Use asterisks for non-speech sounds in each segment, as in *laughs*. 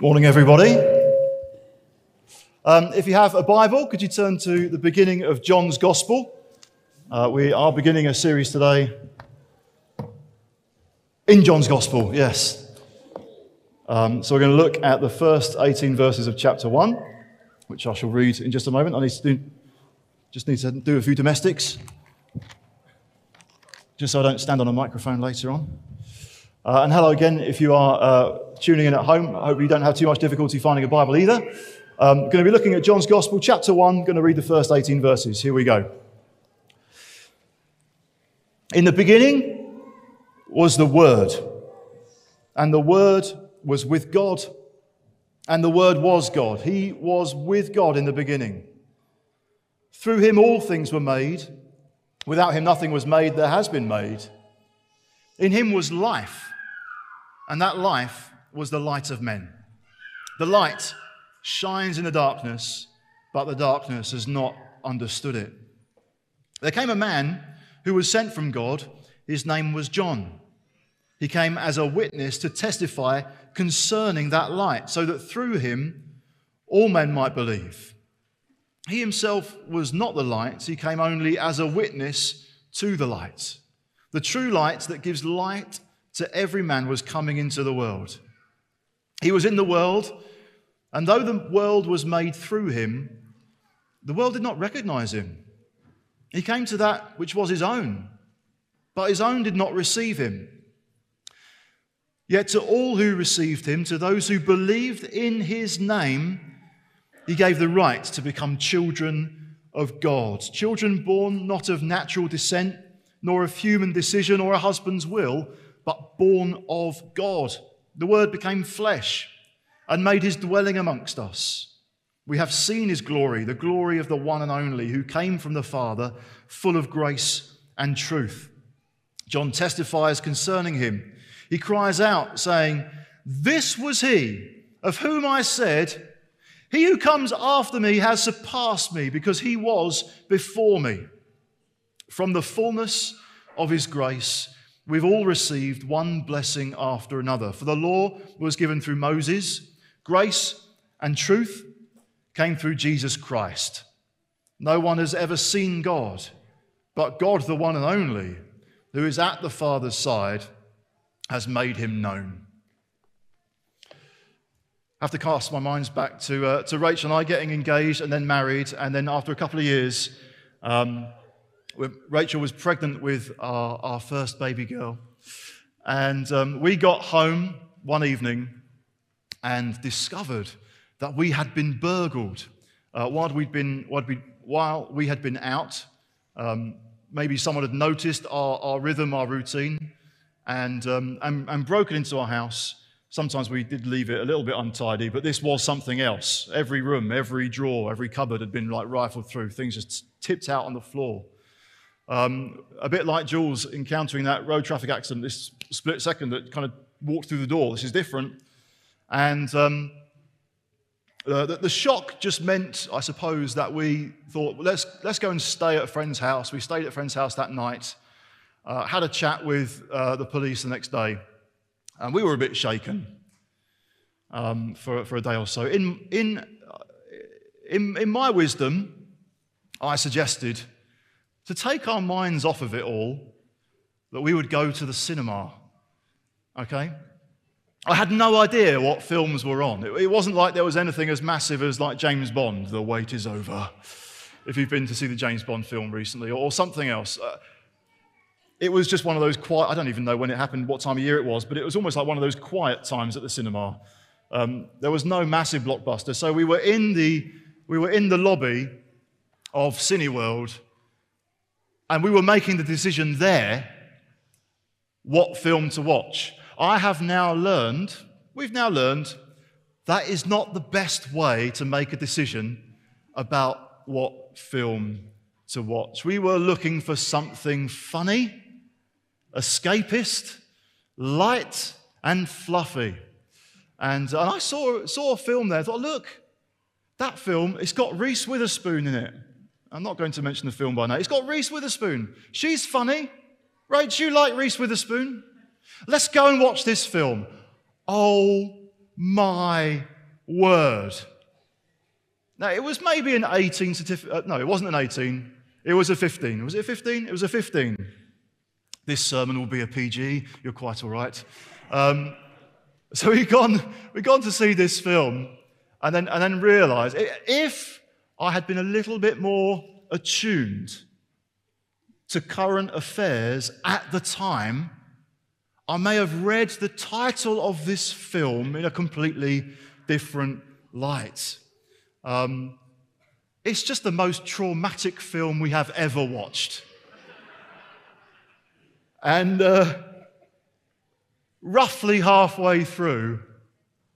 Morning, everybody. Um, if you have a Bible, could you turn to the beginning of John's Gospel? Uh, we are beginning a series today in John's Gospel, yes. Um, so we're going to look at the first 18 verses of chapter 1, which I shall read in just a moment. I need to do, just need to do a few domestics, just so I don't stand on a microphone later on. Uh, and hello again if you are uh, tuning in at home. I hope you don't have too much difficulty finding a Bible either. Um, going to be looking at John's Gospel, chapter 1. Going to read the first 18 verses. Here we go. In the beginning was the Word, and the Word was with God, and the Word was God. He was with God in the beginning. Through him all things were made. Without him nothing was made that has been made. In him was life and that life was the light of men. The light shines in the darkness, but the darkness has not understood it. There came a man who was sent from God. His name was John. He came as a witness to testify concerning that light, so that through him all men might believe. He himself was not the light, he came only as a witness to the light. The true light that gives light to every man was coming into the world. He was in the world, and though the world was made through him, the world did not recognize him. He came to that which was his own, but his own did not receive him. Yet to all who received him, to those who believed in his name, he gave the right to become children of God, children born not of natural descent, nor of human decision or a husband's will but born of God. The Word became flesh and made his dwelling amongst us. We have seen his glory, the glory of the one and only who came from the Father, full of grace and truth. John testifies concerning him. He cries out, saying, This was he of whom I said, He who comes after me has surpassed me because he was before me. From the fullness of his grace, we've all received one blessing after another. For the law was given through Moses, grace and truth came through Jesus Christ. No one has ever seen God, but God, the one and only, who is at the Father's side, has made him known. I have to cast my minds back to, uh, to Rachel and I getting engaged and then married, and then after a couple of years, um, Rachel was pregnant with our, our first baby girl. And um, we got home one evening and discovered that we had been burgled uh, while, we'd been, while, we, while we had been out. Um, maybe someone had noticed our, our rhythm, our routine, and, um, and, and broken into our house. Sometimes we did leave it a little bit untidy, but this was something else. Every room, every drawer, every cupboard had been like rifled through. Things just tipped out on the floor. Um, a bit like Jules encountering that road traffic accident, this split second that kind of walked through the door. This is different. And um, uh, the, the, shock just meant, I suppose, that we thought, well, let's, let's go and stay at a friend's house. We stayed at a friend's house that night, uh, had a chat with uh, the police the next day, and we were a bit shaken um, for, for a day or so. In, in, in, in my wisdom, I suggested to take our minds off of it all, that we would go to the cinema. Okay? I had no idea what films were on. It, wasn't like there was anything as massive as like James Bond, The Wait is Over, if you've been to see the James Bond film recently, or, or something else. Uh, it was just one of those quiet, I don't even know when it happened, what time of year it was, but it was almost like one of those quiet times at the cinema. Um, there was no massive blockbuster. So we were in the, we were in the lobby of Cineworld and we were making the decision there what film to watch. I have now learned, we've now learned, that is not the best way to make a decision about what film to watch. We were looking for something funny, escapist, light, and fluffy. And, and I saw, saw a film there. I thought, look, that film, it's got Reese Witherspoon in it. I'm not going to mention the film by now. It's got Reese Witherspoon. She's funny. Right? Do you like Reese Witherspoon? Let's go and watch this film. Oh my word. Now, it was maybe an 18 certificate. Uh, no, it wasn't an 18. It was a 15. Was it a 15? It was a 15. This sermon will be a PG. You're quite all right. Um, so we've gone, we've gone to see this film and then, and then realized if I had been a little bit more attuned to current affairs at the time, I may have read the title of this film in a completely different light. Um, it's just the most traumatic film we have ever watched. and uh, roughly halfway through,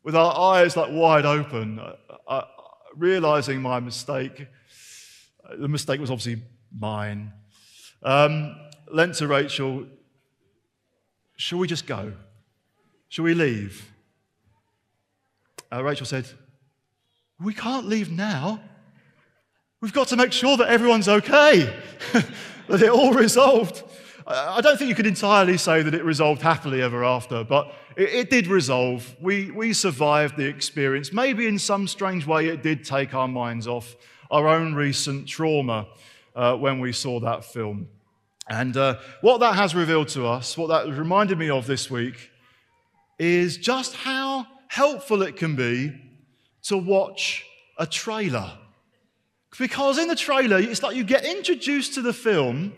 with our eyes like wide open, realizing my mistake, the mistake was obviously mine, um, lent to Rachel, Shall we just go? Shall we leave? Uh, Rachel said, We can't leave now. We've got to make sure that everyone's okay, *laughs* that it all resolved. I don't think you could entirely say that it resolved happily ever after, but it, it, did resolve. We, we survived the experience. Maybe in some strange way it did take our minds off our own recent trauma uh, when we saw that film. And uh, what that has revealed to us, what that reminded me of this week, is just how helpful it can be to watch a trailer. Because in the trailer, it's like you get introduced to the film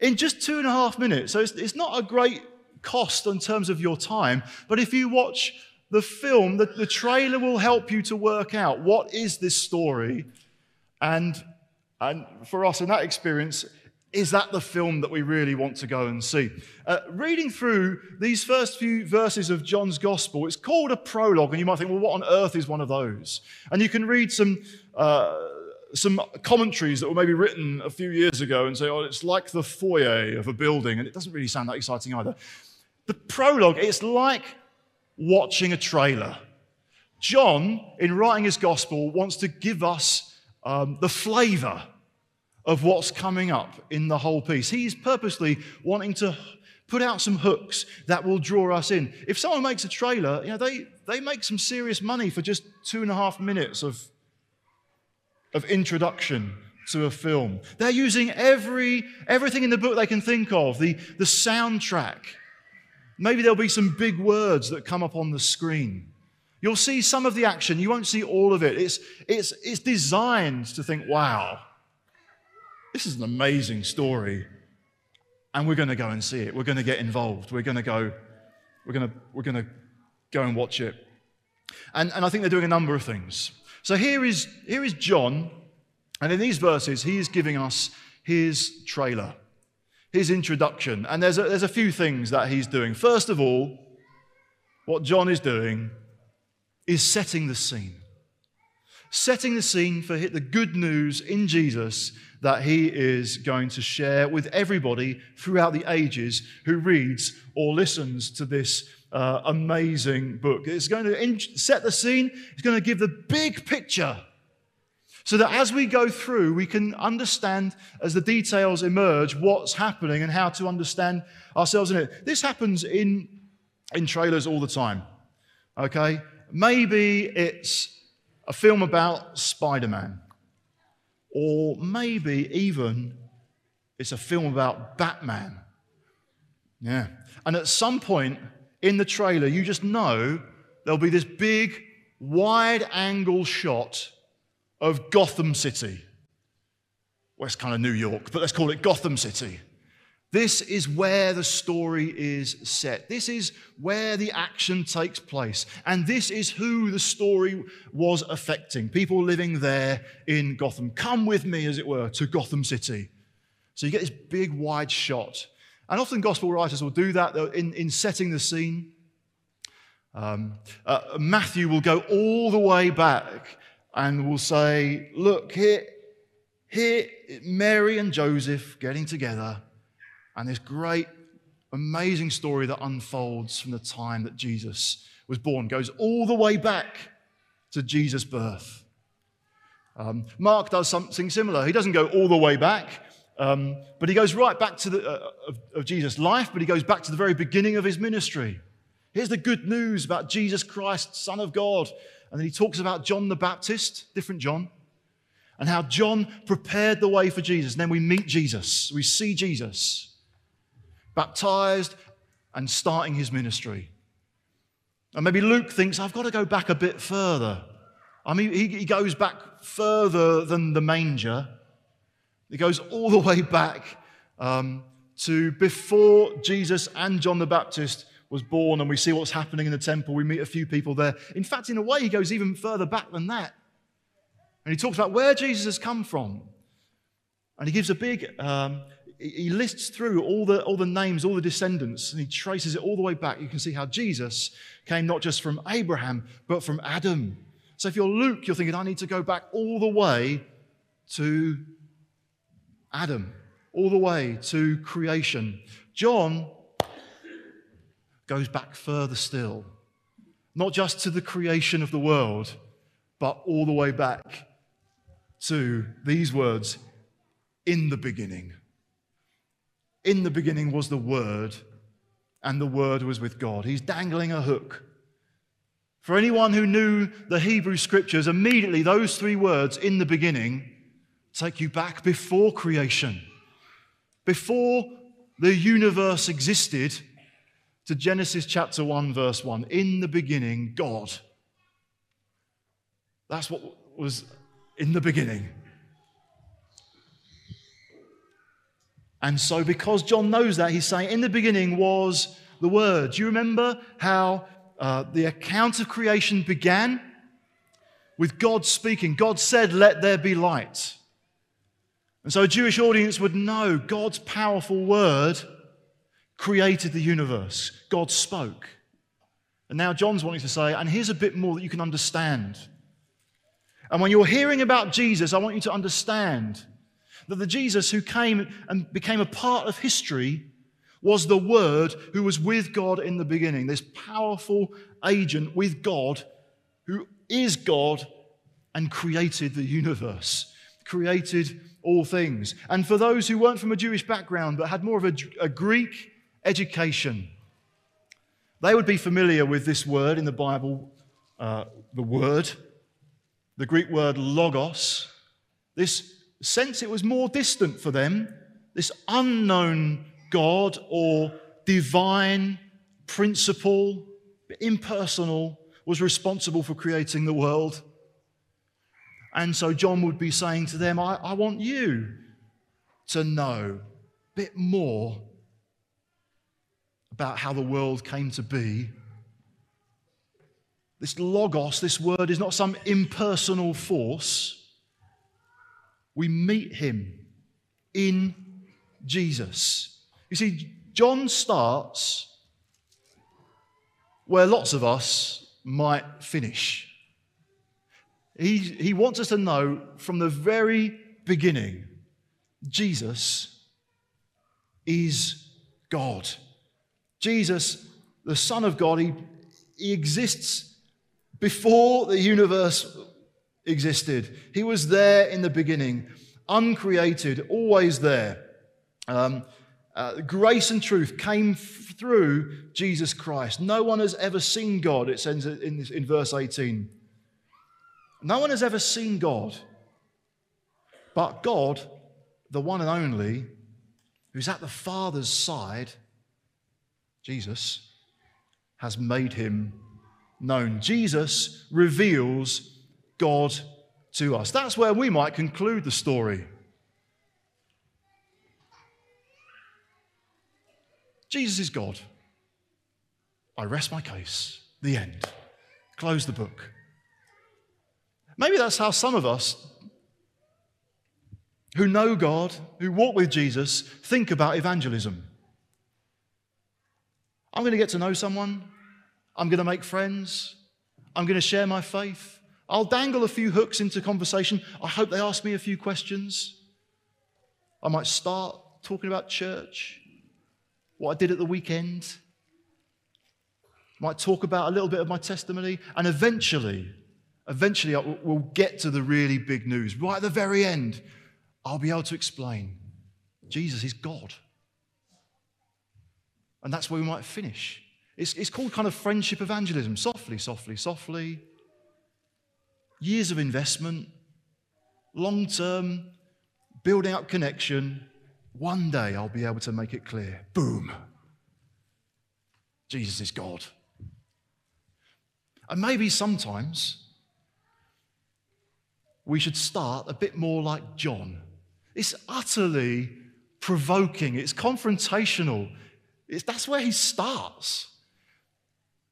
in just two and a half minutes. So it's, it's not a great cost in terms of your time, but if you watch the film, the, the trailer will help you to work out what is this story. And, and for us in that experience, is that the film that we really want to go and see? Uh, reading through these first few verses of John's Gospel, it's called a prologue, and you might think, well, what on earth is one of those? And you can read some. Uh, some commentaries that were maybe written a few years ago and say, oh, it's like the foyer of a building, and it doesn't really sound that exciting either. The prologue, it's like watching a trailer. John, in writing his gospel, wants to give us um, the flavor of what's coming up in the whole piece. He's purposely wanting to put out some hooks that will draw us in. If someone makes a trailer, you know, they, they make some serious money for just two and a half minutes of, of introduction to a film. They're using every, everything in the book they can think of, the, the soundtrack. Maybe there'll be some big words that come up on the screen. You'll see some of the action, you won't see all of it. It's, it's, it's designed to think, wow, this is an amazing story. And we're going to go and see it. We're going to get involved. We're going to go, we're going to, we're going to go and watch it. And, and I think they're doing a number of things. So here is, here is John, and in these verses, he is giving us his trailer, his introduction. And there's a, there's a few things that he's doing. First of all, what John is doing is setting the scene. Setting the scene for the good news in Jesus that he is going to share with everybody throughout the ages who reads or listens to this uh, amazing book. It's going to set the scene, it's going to give the big picture so that as we go through, we can understand as the details emerge what's happening and how to understand ourselves in it. This happens in, in trailers all the time. Okay? Maybe it's a film about Spider Man. Or maybe even it's a film about Batman. Yeah. And at some point in the trailer, you just know there'll be this big, wide angle shot of Gotham City. Well, it's kind of New York, but let's call it Gotham City. This is where the story is set. This is where the action takes place. And this is who the story was affecting people living there in Gotham. Come with me, as it were, to Gotham City. So you get this big, wide shot. And often gospel writers will do that in, in setting the scene. Um, uh, Matthew will go all the way back and will say, Look, here, here, Mary and Joseph getting together and this great, amazing story that unfolds from the time that Jesus was born goes all the way back to Jesus' birth. Um, Mark does something similar. He doesn't go all the way back, um, but he goes right back to the uh, of, of Jesus' life, but he goes back to the very beginning of his ministry. Here's the good news about Jesus Christ, Son of God. And then he talks about John the Baptist, different John, and how John prepared the way for Jesus. And then we meet Jesus, we see Jesus baptized and starting his ministry. And maybe Luke thinks, I've got to go back a bit further. I mean, he, he goes back further than the manger. He goes all the way back um, to before Jesus and John the Baptist was born, and we see what's happening in the temple. We meet a few people there. In fact, in a way, he goes even further back than that. And he talks about where Jesus has come from. And he gives a big, um, he lists through all the, all the names, all the descendants, and he traces it all the way back. You can see how Jesus came not just from Abraham, but from Adam. So if you're Luke, you're thinking, I need to go back all the way to Adam, all the way to creation. John goes back further still, not just to the creation of the world, but all the way back to these words in the beginning. In the beginning was the Word, and the Word was with God. He's dangling a hook. For anyone who knew the Hebrew scriptures, immediately those three words, in the beginning, take you back before creation, before the universe existed, to Genesis chapter 1, verse 1. In the beginning, God. That's what was in the beginning. And so, because John knows that, he's saying, in the beginning was the Word. Do you remember how uh, the account of creation began? With God speaking. God said, Let there be light. And so a Jewish audience would know God's powerful word created the universe. God spoke. And now John's wanting to say, and here's a bit more that you can understand. And when you're hearing about Jesus, I want you to understand that the Jesus who came and became a part of history was the Word who was with God in the beginning, this powerful agent with God who is God and created the universe, created all things. And for those who weren't from a Jewish background but had more of a, a Greek education, they would be familiar with this word in the Bible, uh, the word, the Greek word logos. This sense it was more distant for them, this unknown God or divine principle, impersonal, was responsible for creating the world. And so John would be saying to them, I, I want you to know a bit more about how the world came to be. This logos, this word, is not some impersonal force we meet him in Jesus. You see, John starts where lots of us might finish. He, he wants us to know from the very beginning Jesus is God. Jesus, the Son of God, he, he exists before the universe existed. He was there in the beginning, uncreated, always there. Um, uh, grace and truth came f- through Jesus Christ. No one has ever seen God, it says in, in verse 18. No one has ever seen God, but God, the one and only, who's at the Father's side, Jesus, has made him known. Jesus reveals God to us. That's where we might conclude the story. Jesus is God. I rest my case. The end. Close the book. Maybe that's how some of us who know God, who walk with Jesus, think about evangelism. I'm going to get to know someone. I'm going to make friends. I'm going to share my faith. I'll dangle a few hooks into conversation. I hope they ask me a few questions. I might start talking about church, what I did at the weekend. Might talk about a little bit of my testimony, and eventually, eventually, we'll get to the really big news. Right at the very end, I'll be able to explain Jesus is God. And that's where we might finish. It's, it's called kind of friendship evangelism. Softly, softly, softly. Years of investment, long term, building up connection. One day I'll be able to make it clear. Boom. Jesus is God. And maybe sometimes we should start a bit more like John. It's utterly provoking, it's confrontational. It's, that's where he starts.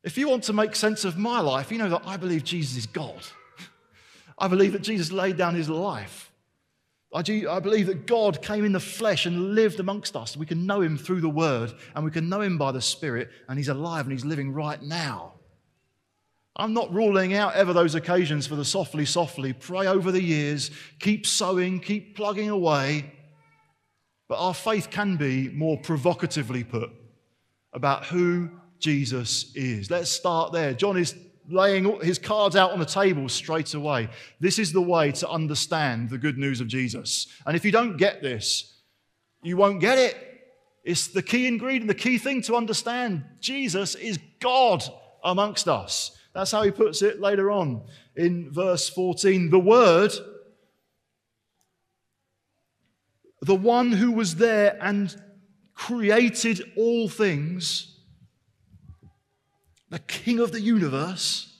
If you want to make sense of my life, you know that I believe Jesus is God. *laughs* I believe that Jesus laid down his life. I, do, I believe that God came in the flesh and lived amongst us. We can know him through the word and we can know him by the Spirit, and he's alive and he's living right now. I'm not ruling out ever those occasions for the softly, softly. Pray over the years, keep sowing, keep plugging away. But our faith can be more provocatively put about who Jesus is. Let's start there. John is laying his cards out on the table straight away. This is the way to understand the good news of Jesus. And if you don't get this, you won't get it. It's the key ingredient, the key thing to understand. Jesus is God amongst us. That's how he puts it later on in verse 14. The Word, the one who was there and created all things, the King of the universe,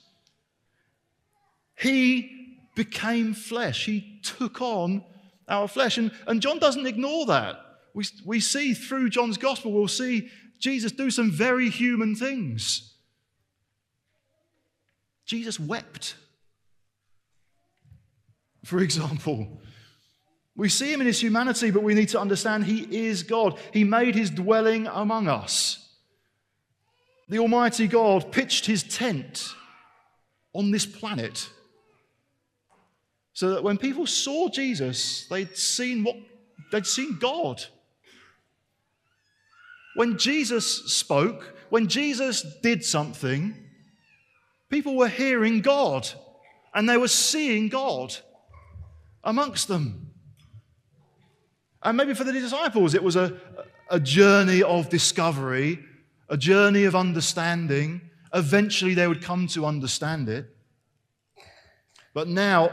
he became flesh. He took on our flesh. And, and John doesn't ignore that. We, we see through John's gospel, we'll see Jesus do some very human things. Jesus wept. For example, we see him in his humanity, but we need to understand he is God. He made his dwelling among us. The Almighty God pitched his tent on this planet so that when people saw Jesus, they'd seen what they'd seen God. When Jesus spoke, when Jesus did something, People were hearing God and they were seeing God amongst them. And maybe for the disciples, it was a, a journey of discovery, a journey of understanding. Eventually, they would come to understand it. But now,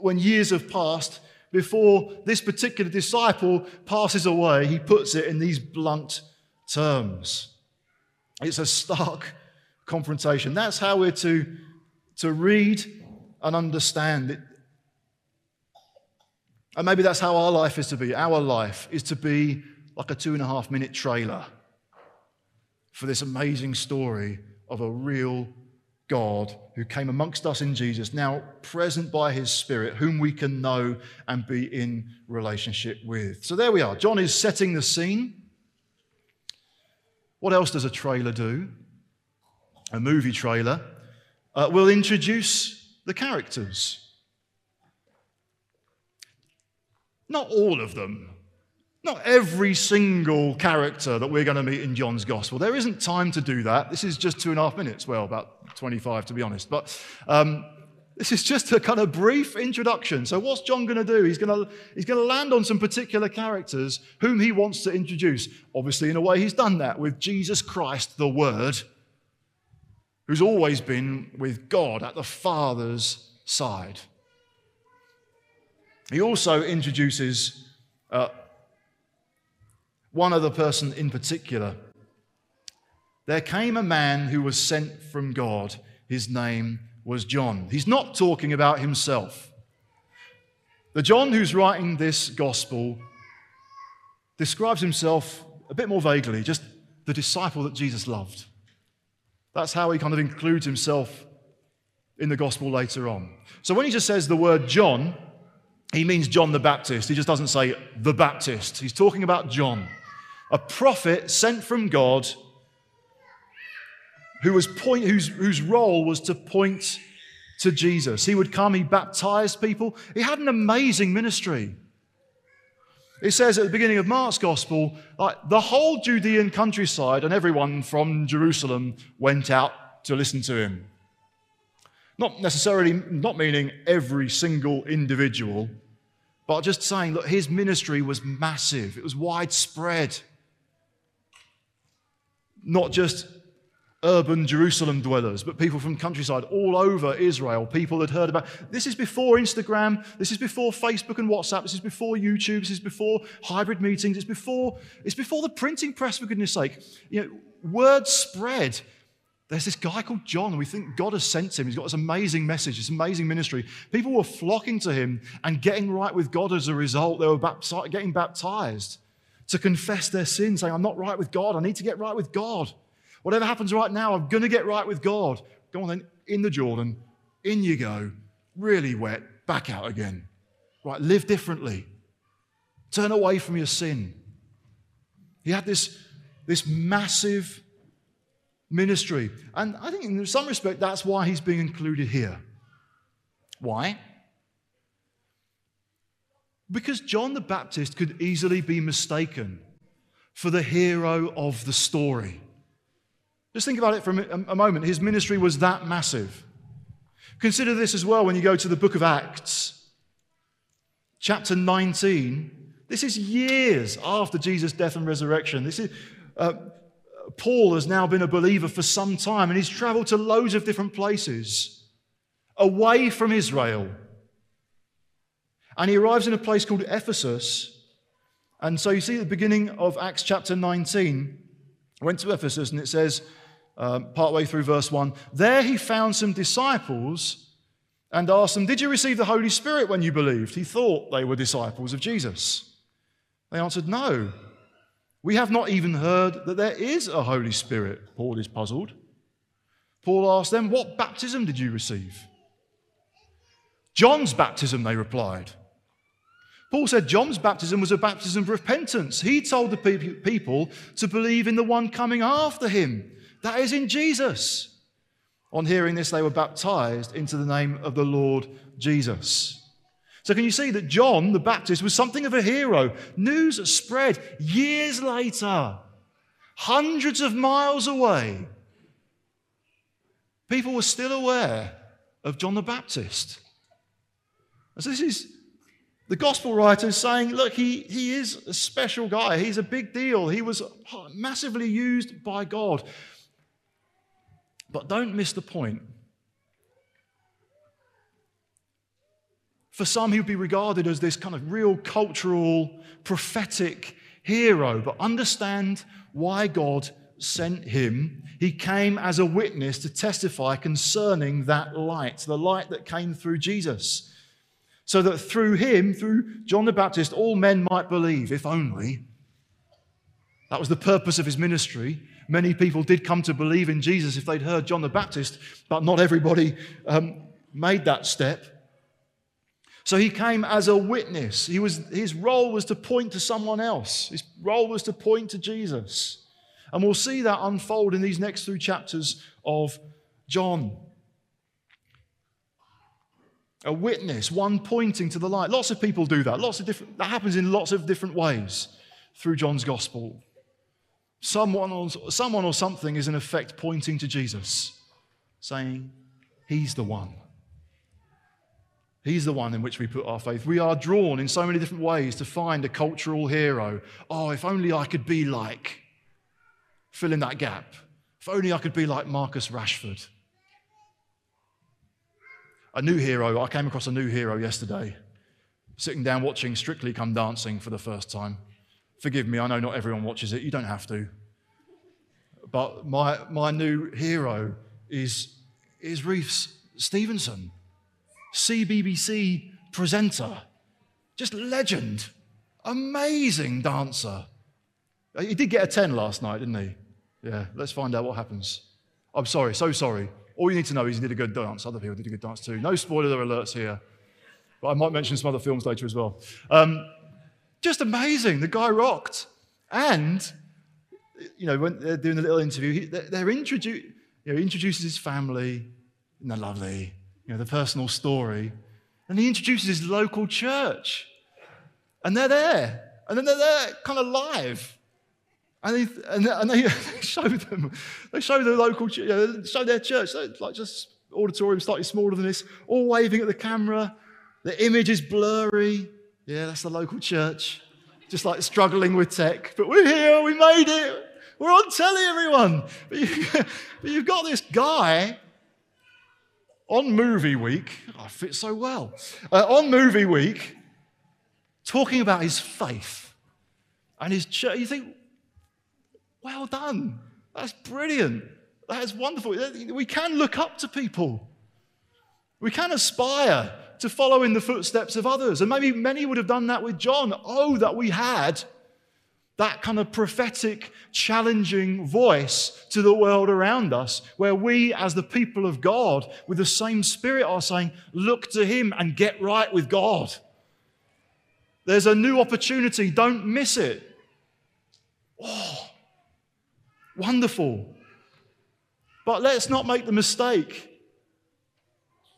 when years have passed, before this particular disciple passes away, he puts it in these blunt terms. It's a stark confrontation. That's how we're to, to read and understand it. And maybe that's how our life is to be. Our life is to be like a two and a half minute trailer for this amazing story of a real God who came amongst us in Jesus, now present by his Spirit, whom we can know and be in relationship with. So there we are. John is setting the scene. What else does a trailer do? a movie trailer, uh, will introduce the characters. Not all of them. Not every single character that we're going to meet in John's Gospel. There isn't time to do that. This is just two and a half minutes. Well, about 25 to be honest. But um, this is just a kind of brief introduction. So, what's John going to do? He's going to, he's going to land on some particular characters whom he wants to introduce. Obviously, in a way, he's done that with Jesus Christ, the Word, who's always been with God at the Father's side. He also introduces uh, one other person in particular. There came a man who was sent from God. His name was John. He's not talking about himself. The John who's writing this gospel describes himself a bit more vaguely, just the disciple that Jesus loved. That's how he kind of includes himself in the gospel later on. So when he just says the word John, he means John the Baptist. He just doesn't say the Baptist. He's talking about John, a prophet sent from God who was point, whose, whose role was to point to Jesus. He would come, he baptized people. He had an amazing ministry. It says at the beginning of Mark's gospel, like the whole Judean countryside and everyone from Jerusalem went out to listen to him. Not necessarily, not meaning every single individual, but just saying, look, his ministry was massive, it was widespread. Not just urban Jerusalem dwellers, but people from countryside all over Israel. People had heard about this is before Instagram, this is before Facebook and WhatsApp, this is before YouTube, this is before hybrid meetings, it's before it's before the printing press, for goodness sake. You know, word spread. There's this guy called John, and we think God has sent him. He's got this amazing message, this amazing ministry. People were flocking to him and getting right with God as a result. They were baptized, getting baptized to confess their sins, saying, I'm not right with God. I need to get right with God. Whatever happens right now, I'm going to get right with God. Go on then, in the Jordan, in you go, really wet, back out again. Right, live differently. Turn away from your sin. He had this, this massive ministry. And I think in some respect, that's why he's being included here. Why? Because John the Baptist could easily be mistaken for the hero of the story. Just think about it for a moment. His ministry was that massive. Consider this as well when you go to the book of Acts, chapter 19. This is years after Jesus' death and resurrection. This is, uh, Paul has now been a believer for some time and he's traveled to loads of different places away from Israel. And he arrives in a place called Ephesus. And so you see at the beginning of Acts chapter 19, went to Ephesus and it says, um, partway through verse 1, there he found some disciples and asked them, Did you receive the Holy Spirit when you believed? He thought they were disciples of Jesus. They answered, No. We have not even heard that there is a Holy Spirit. Paul is puzzled. Paul asked them, What baptism did you receive? John's baptism, they replied. Paul said John's baptism was a baptism of repentance. He told the people to believe in the one coming after him, that is, in Jesus. On hearing this, they were baptized into the name of the Lord Jesus. So, can you see that John the Baptist was something of a hero? News spread years later, hundreds of miles away. People were still aware of John the Baptist. So, this is the gospel writer is saying, look, he, he is a special guy. He's a big deal. He was massively used by God. But don't miss the point. For some, he would be regarded as this kind of real cultural, prophetic hero. But understand why God sent him. He came as a witness to testify concerning that light, the light that came through Jesus so that through him, through John the Baptist, all men might believe, if only. That was the purpose of his ministry. Many people did come to believe in Jesus if they'd heard John the Baptist, but not everybody um, made that step. So he came as a witness. He was, his role was to point to someone else, his role was to point to Jesus. And we'll see that unfold in these next three chapters of John a witness, one pointing to the light. Lots of people do that. Lots of different, that happens in lots of different ways through John's gospel. Someone or, someone or something is in effect pointing to Jesus, saying, He's the one. He's the one in which we put our faith. We are drawn in so many different ways to find a cultural hero. Oh, if only I could be like, fill in that gap. If only I could be like Marcus Rashford a new hero. I came across a new hero yesterday, sitting down watching Strictly Come Dancing for the first time. Forgive me, I know not everyone watches it. You don't have to. But my, my new hero is, is Rhys Stephenson, CBBC presenter, just legend, amazing dancer. He did get a 10 last night, didn't he? Yeah, let's find out what happens. I'm sorry, so sorry. All you need to know is he did a good dance. Other people did a good dance too. No spoiler alerts here. But I might mention some other films later as well. Um, just amazing. The guy rocked. And, you know, when they're doing a little interview, he, they're, introduced, you know, introduces his family, and they're lovely, you know, the personal story. And he introduces his local church. And they're there. And then they're there kind of live. And they, and, and *laughs* they, show them, they show the local, you know, show their church, so like just auditorium slightly smaller than this, all waving at the camera. The image is blurry. Yeah, that's the local church. Just like struggling with tech. But we're here, we made it. We're on telly, everyone. But, you, *laughs* but you've got this guy on movie week. Oh, I fit so well. Uh, on movie week, talking about his faith and his church. You think, well done. That's brilliant. That is wonderful. We can look up to people. We can aspire to follow in the footsteps of others. And maybe many would have done that with John. Oh, that we had that kind of prophetic, challenging voice to the world around us, where we, as the people of God, with the same spirit, are saying, Look to Him and get right with God. There's a new opportunity, don't miss it. Oh, wonderful. But let's not make the mistake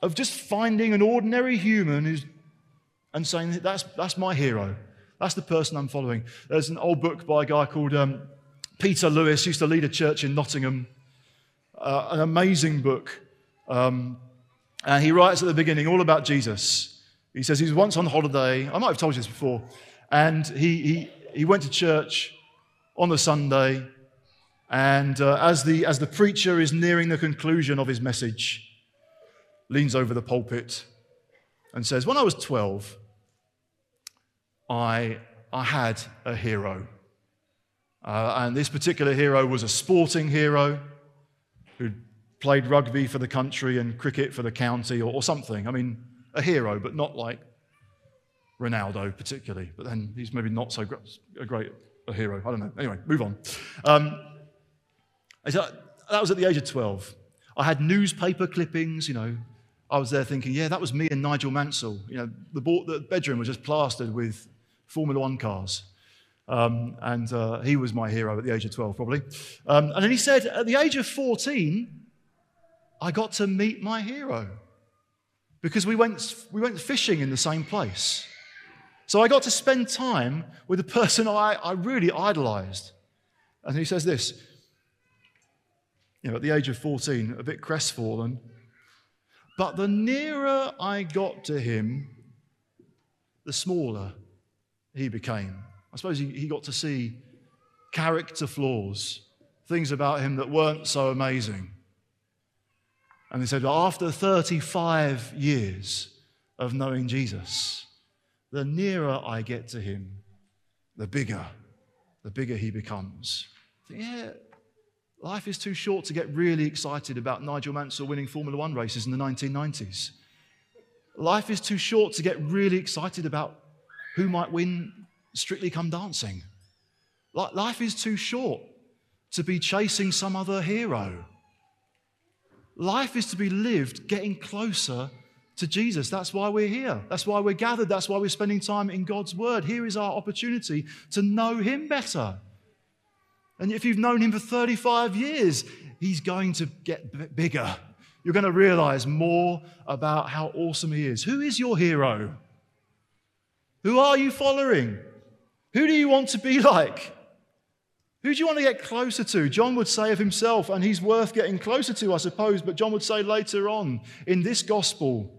of just finding an ordinary human who's, and saying, that's, that's my hero. That's the person I'm following. There's an old book by a guy called um, Peter Lewis, used to lead a church in Nottingham. Uh, an amazing book. Um, and he writes at the beginning all about Jesus. He says he was once on holiday. I might have told you this before. And he, he, he went to church on the Sunday. And uh, as, the, as the preacher is nearing the conclusion of his message, leans over the pulpit and says, When I was 12, I, I had a hero. Uh, and this particular hero was a sporting hero who played rugby for the country and cricket for the county or, or something. I mean, a hero, but not like Ronaldo particularly. But then he's maybe not so great, a great a hero. I don't know. Anyway, move on. Um, that was at the age of 12. I had newspaper clippings, you know. I was there thinking, yeah, that was me and Nigel Mansell. You know, the, the bedroom was just plastered with Formula One cars. Um, and uh, he was my hero at the age of 12, probably. Um, and then he said, at the age of 14, I got to meet my hero because we went, we went fishing in the same place. So I got to spend time with a person I, I really idolized. And he says this you know, at the age of 14, a bit crestfallen. But the nearer I got to him, the smaller he became. I suppose he, he got to see character flaws, things about him that weren't so amazing. And he said, after 35 years of knowing Jesus, the nearer I get to him, the bigger, the bigger he becomes. yeah, life is too short to get really excited about Nigel Mansell winning Formula One races in the 1990s. Life is too short to get really excited about who might win Strictly Come Dancing. Life is too short to be chasing some other hero. Life is to be lived getting closer to Jesus. That's why we're here. That's why we're gathered. That's why we're spending time in God's Word. Here is our opportunity to know Him better. And if you've known Him for 35 years, He's going to get bigger. You're going to realize more about how awesome He is. Who is your hero? Who are you following? Who do you want to be *laughs* like? Who do you want to get closer to? John would say of himself, and he's worth getting closer to, I suppose, but John would say later on in this gospel,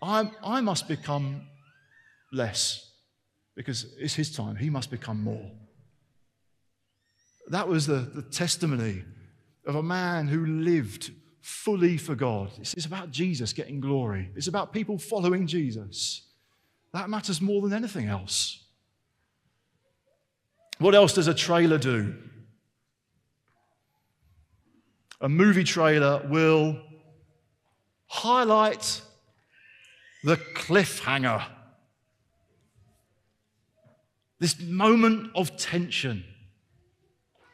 i I must become less because it's his time. He must become more. That was the, the testimony of a man who lived fully for God. It's about Jesus getting glory, it's about people following Jesus. That matters more than anything else. What else does a trailer do? A movie trailer will highlight the cliffhanger, this moment of tension.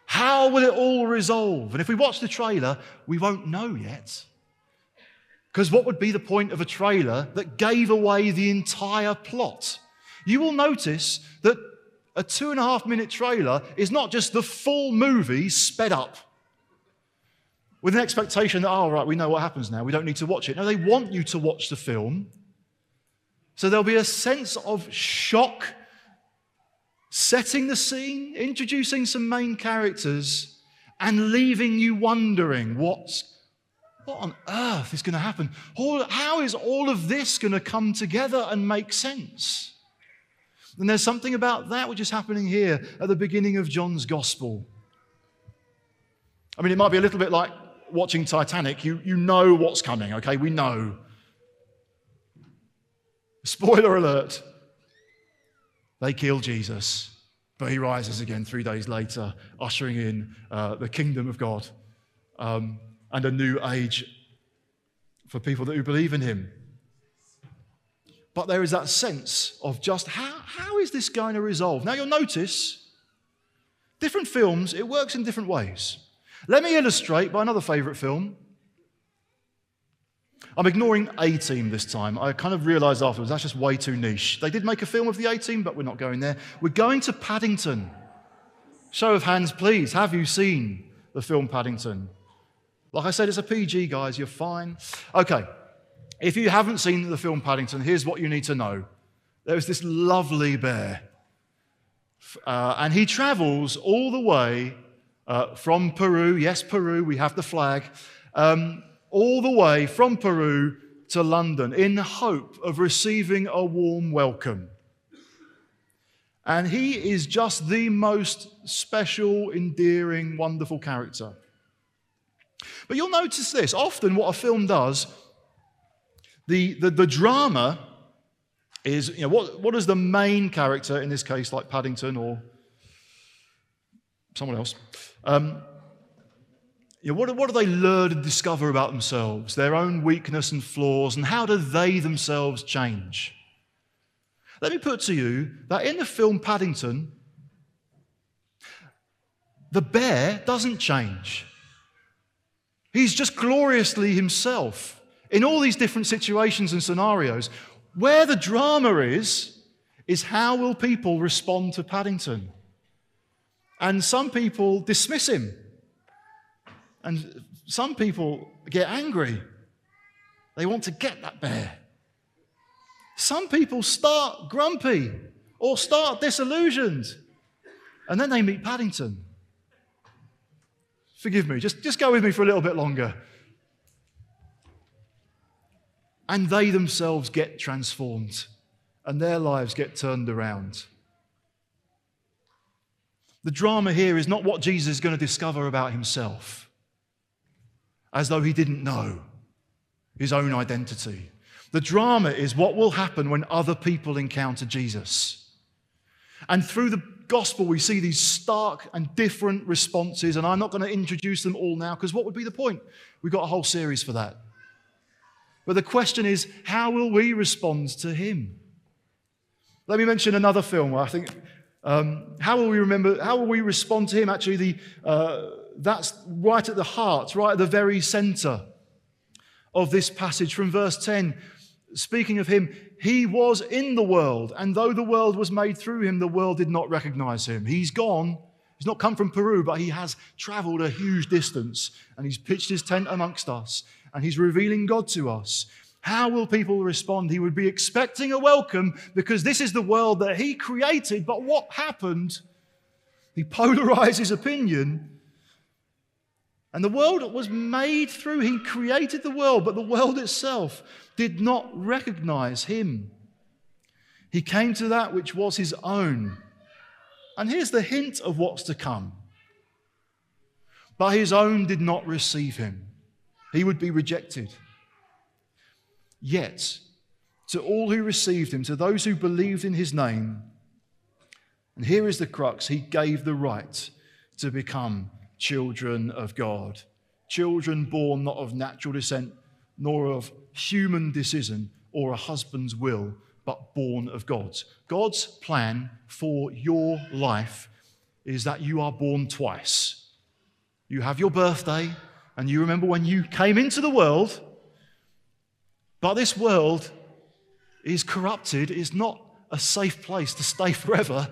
How will it all resolve? And if we watch the trailer, we won't know yet. Because what would be the point of a trailer that gave away the entire plot? You will notice that a two and a half minute trailer is not just the full movie sped up with an expectation that, oh, right, we know what happens now. We don't need to watch it. No, they want you to watch the film. So there'll be a sense of shock, setting the scene, introducing some main characters, and leaving you wondering what's what on earth is going to happen? How is all of this going to come together and make sense? And there's something about that which is happening here at the beginning of John's gospel. I mean, it might be a little bit like watching Titanic. You, you know what's coming, okay? We know. Spoiler alert they kill Jesus, but he rises again three days later, ushering in uh, the kingdom of God um, and a new age for people that who believe in him. But there is that sense of just how, how is this going to resolve? Now, you'll notice different films, it works in different ways. Let me illustrate by another favourite film. I'm ignoring A Team this time. I kind of realised afterwards that's just way too niche. They did make a film of the A Team, but we're not going there. We're going to Paddington. Show of hands, please. Have you seen the film Paddington? Like I said, it's a PG, guys. You're fine. Okay. If you haven't seen the film Paddington, here's what you need to know there's this lovely bear, uh, and he travels all the way uh, from Peru. Yes, Peru, we have the flag. Um, all the way from Peru to London in hope of receiving a warm welcome. And he is just the most special, endearing, wonderful character. But you'll notice this often, what a film does, the, the, the drama is, you know, what, what is the main character, in this case, like Paddington or someone else? Um, you know, what, what do they learn and discover about themselves, their own weakness and flaws, and how do they themselves change? Let me put to you that in the film Paddington, the bear doesn't change. He's just gloriously himself in all these different situations and scenarios. Where the drama is, is how will people respond to Paddington? And some people dismiss him. And some people get angry. They want to get that bear. Some people start grumpy or start disillusioned. And then they meet Paddington. Forgive me, just, just go with me for a little bit longer. And they themselves get transformed and their lives get turned around. The drama here is not what Jesus is going to discover about himself, as though he didn't know his own identity. The drama is what will happen when other people encounter Jesus. And through the gospel, we see these stark and different responses. And I'm not going to introduce them all now because what would be the point? We've got a whole series for that. But the question is, how will we respond to him? Let me mention another film where I think, um, how will we remember, how will we respond to him? Actually, the, uh, that's right at the heart, right at the very center of this passage from verse 10. Speaking of him, he was in the world, and though the world was made through him, the world did not recognize him. He's gone. He's not come from Peru, but he has traveled a huge distance, and he's pitched his tent amongst us, and he's revealing God to us. How will people respond? He would be expecting a welcome because this is the world that he created, but what happened? He polarized his opinion. And the world was made through, him. he created the world, but the world itself did not recognize him. He came to that which was his own. And here's the hint of what's to come. But his own did not receive him, he would be rejected. Yet, to all who received him, to those who believed in his name, and here is the crux, he gave the right to become children of God. Children born not of natural descent, nor of human decision or a husband's will, but born of God's. God's plan for your life is that you are born twice. You have your birthday, and you remember when you came into the world, but this world is corrupted, it's not a safe place to stay *laughs* forever.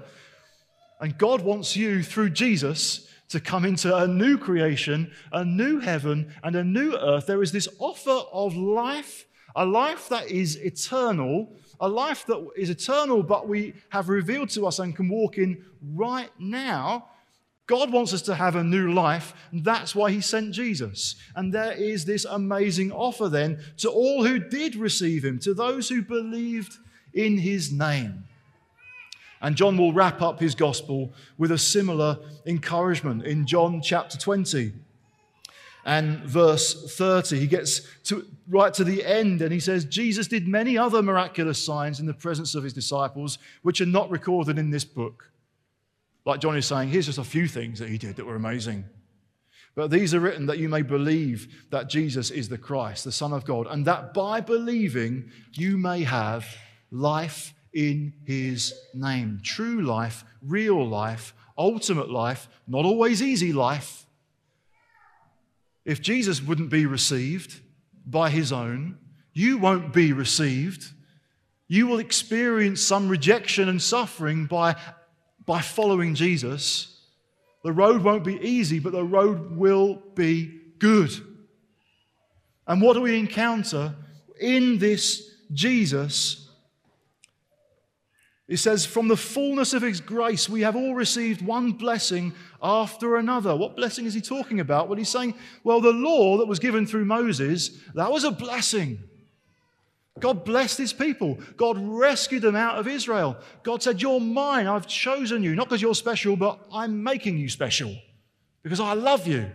And God wants you, through Jesus, to come into a new creation, a new heaven, and a new earth. There is this offer of life, a life that is eternal, a life that is eternal, but we have revealed to us and can walk in right now. God wants us to have a new life, and that's why He sent Jesus. And there is this amazing offer then to all who did receive Him, to those who believed in His name. And John will wrap up his gospel with a similar encouragement in John chapter 20. and verse 30. He gets to, right to the end and he says, Jesus did many other miraculous signs in the presence of his disciples, which are not recorded in this book. Like John is saying, here's just a few things that he did that were amazing. But these are written that you may believe that Jesus is the Christ, the Son of God, and that by believing you may have life in his name. True life, real life, ultimate life, not always easy life. If Jesus wouldn't be received by his own, you won't be received. You will experience some rejection and suffering by, by following Jesus. The road won't be easy, but the road will be good. And what do we encounter in this Jesus? It says, From the fullness of his grace, we have all received one blessing after another. What blessing is he talking about? Well, he's saying, Well, the law that was given through Moses, that was a blessing. God blessed his people. God rescued them out of Israel. God said, You're mine. I've chosen you, not because you're special, but I'm making you special because I love you.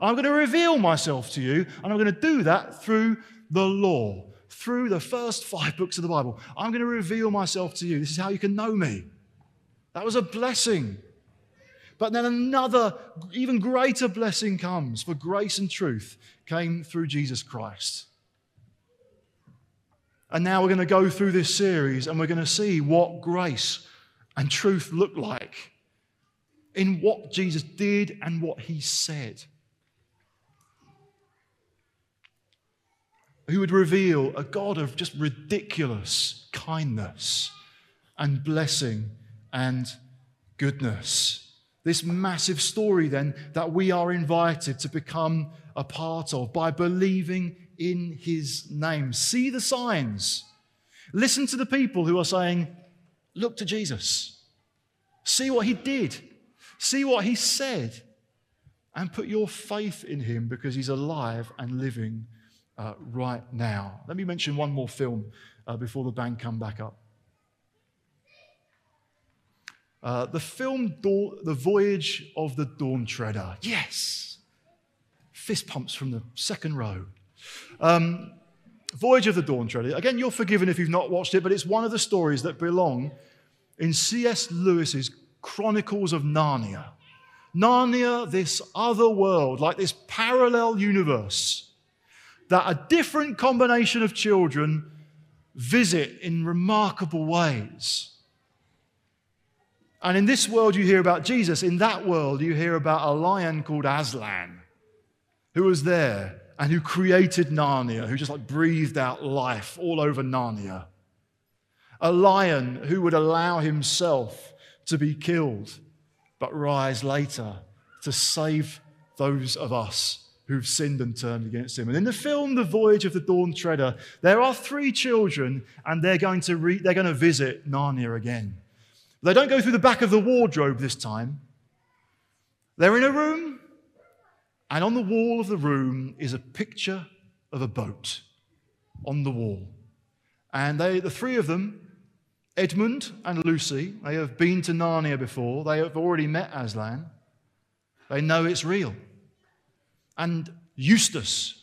I'm going to reveal myself to you, and I'm going to do that through the law, through the first five books of the Bible. I'm going to reveal myself to you. This is how you can know me. That was a blessing. But then another, even greater blessing comes for grace and truth came through Jesus Christ. And now we're going to go through this series and we're going to see what grace and truth look like in what Jesus did and what he said. Who would reveal a God of just ridiculous kindness and blessing and goodness. This massive story, then, that we are invited to become a part of by believing in his name. See the signs. Listen to the people who are saying, Look to Jesus. See what he did. See what he said. And put your faith in him because he's alive and living uh, right now. Let me mention one more film uh, before the band come back up. Uh, the film The Voyage of the Dawn Treader. Yes! Fist pumps from the second row. Um, Voyage of the Dawn Treader. Again, you're forgiven if you've not watched it, but it's one of the stories that belong in C.S. Lewis's Chronicles of Narnia. Narnia, this other world, like this parallel universe that a different combination of children visit in remarkable ways. And in this world, you hear about Jesus. In that world, you hear about a lion called Aslan, who was there and who created Narnia, who just like breathed out life all over Narnia. A lion who would allow himself to be killed, but rise later to save those of us who've sinned and turned against him. And in the film The Voyage of the Dawn Treader, there are three children, and they're going to, re- they're going to visit Narnia again. They don't go through the back of the wardrobe this time. They're in a room and on the wall of the room is a picture of a boat on the wall. And they, the three of them, Edmund and Lucy, they have been to Narnia before. They have already met Aslan. They know it's real. And Eustace,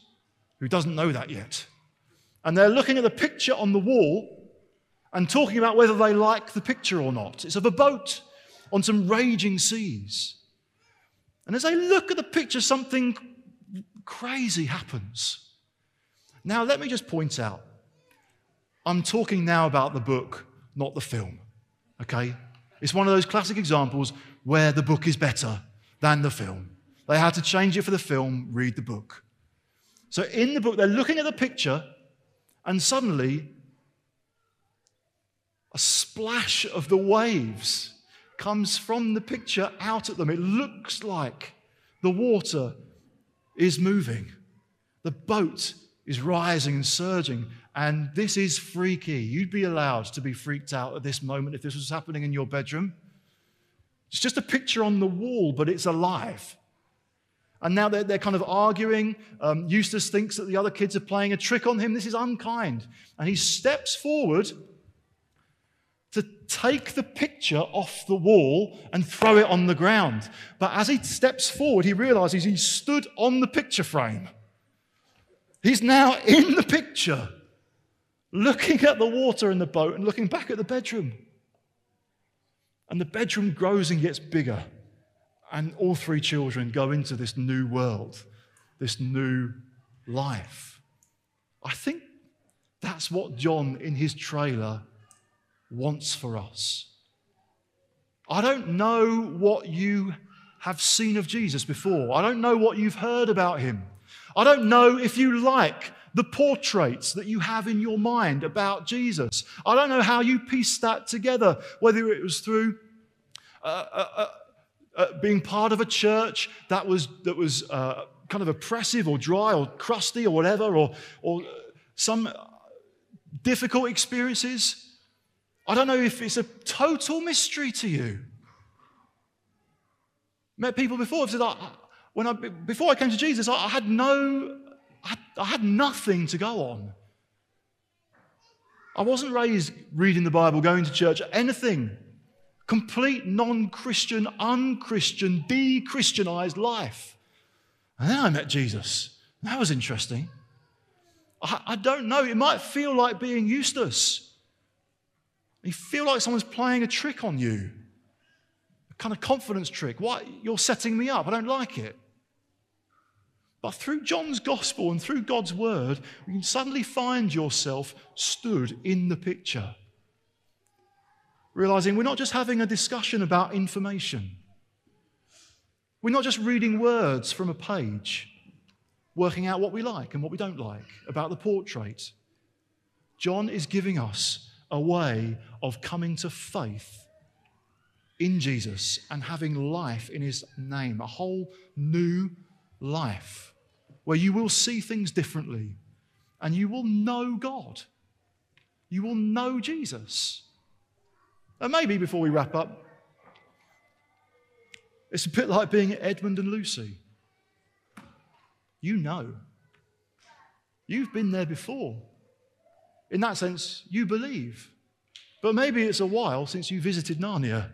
who doesn't know that yet. And they're looking at the picture on the wall and talking about whether they like the picture or not. It's of a boat on some raging seas. And as they look at the picture, something crazy happens. Now, let me just point out I'm talking now about the book, not the film. Okay? It's one of those classic examples where the book is better than the film. They had to change it for the film, read the book. So, in the book, they're looking at the picture, and suddenly, a splash of the waves comes from the picture out at them. It looks like the water is moving, the boat is rising and surging. And this is freaky. You'd be allowed to be freaked out at this moment if this was happening in your bedroom. It's just a picture on the wall, but it's alive. And now they're, they're kind of arguing. Um, Eustace thinks that the other kids are playing a trick on him. This is unkind. And he steps forward to take the picture off the wall and throw it on the ground. But as he steps forward, he realizes he stood on the picture frame. He's now in the picture, looking at the water in the boat and looking back at the bedroom. And the bedroom grows and gets bigger. And all three children go into this new world, this new life. I think that's what John in his trailer wants for us. I don't know what you have seen of Jesus before. I don't know what you've heard about him. I don't know if you like the portraits that you have in your mind about Jesus. I don't know how you piece that together, whether it was through uh, uh, uh, being part of a church that was, that was uh, kind of oppressive or dry or crusty or whatever, or, or some difficult experiences. I don't know if it's a total mystery to you. Met people before have said, when I, before I came to Jesus, I, I had no, I, I had nothing to go on. I wasn't raised reading the Bible, going to church, anything. Complete non Christian, unchristian, de Christianized life. And then I met Jesus. That was interesting. I, I don't know. It might feel like being Eustace. You feel like someone's playing a trick on you, a kind of confidence trick. Why? You're setting me up. I don't like it. But through John's gospel and through God's word, you can suddenly find yourself stood in the picture. Realizing we're not just having a discussion about information, we're not just reading words from a page, working out what we like and what we don't like about the portrait. John is giving us a way of coming to faith in Jesus and having life in his name, a whole new life where you will see things differently and you will know God. You will know Jesus. And maybe before we wrap up, it's a bit like being at Edmund and Lucy. You know. You've been there before. In that sense, you believe. But maybe it's a while since you visited Narnia.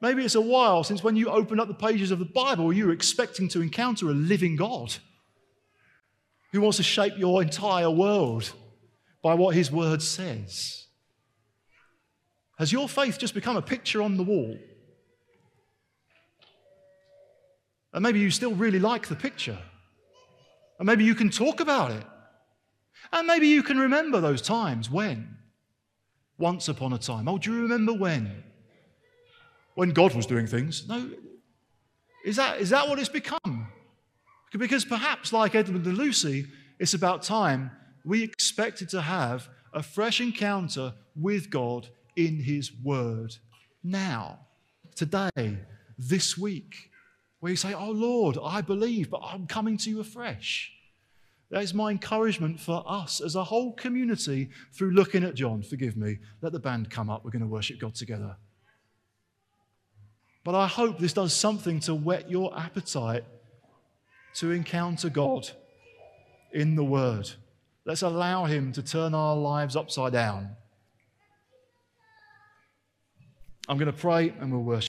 Maybe it's a while since when you opened up the pages of the Bible, you were expecting to encounter a living God who wants to shape your entire world by what his word says. Has your faith just become a picture on the wall? And maybe you still really like the picture. And maybe you can talk about it. And maybe you can remember those times when, once upon a time. Oh, do you remember when? When God was doing things? No. Is that, is that what it's become? Because perhaps, like Edmund and Lucy, it's about time we expected to have a fresh encounter with God in His Word now, today, this week, where you say, Oh Lord, I believe, but I'm coming to you afresh. That is my encouragement for us as a whole community through looking at John. Forgive me. Let the band come up. We're going to worship God together. But I hope this does something to whet your appetite to encounter God in the Word. Let's allow Him to turn our lives upside down. I'm going to pray and we'll worship.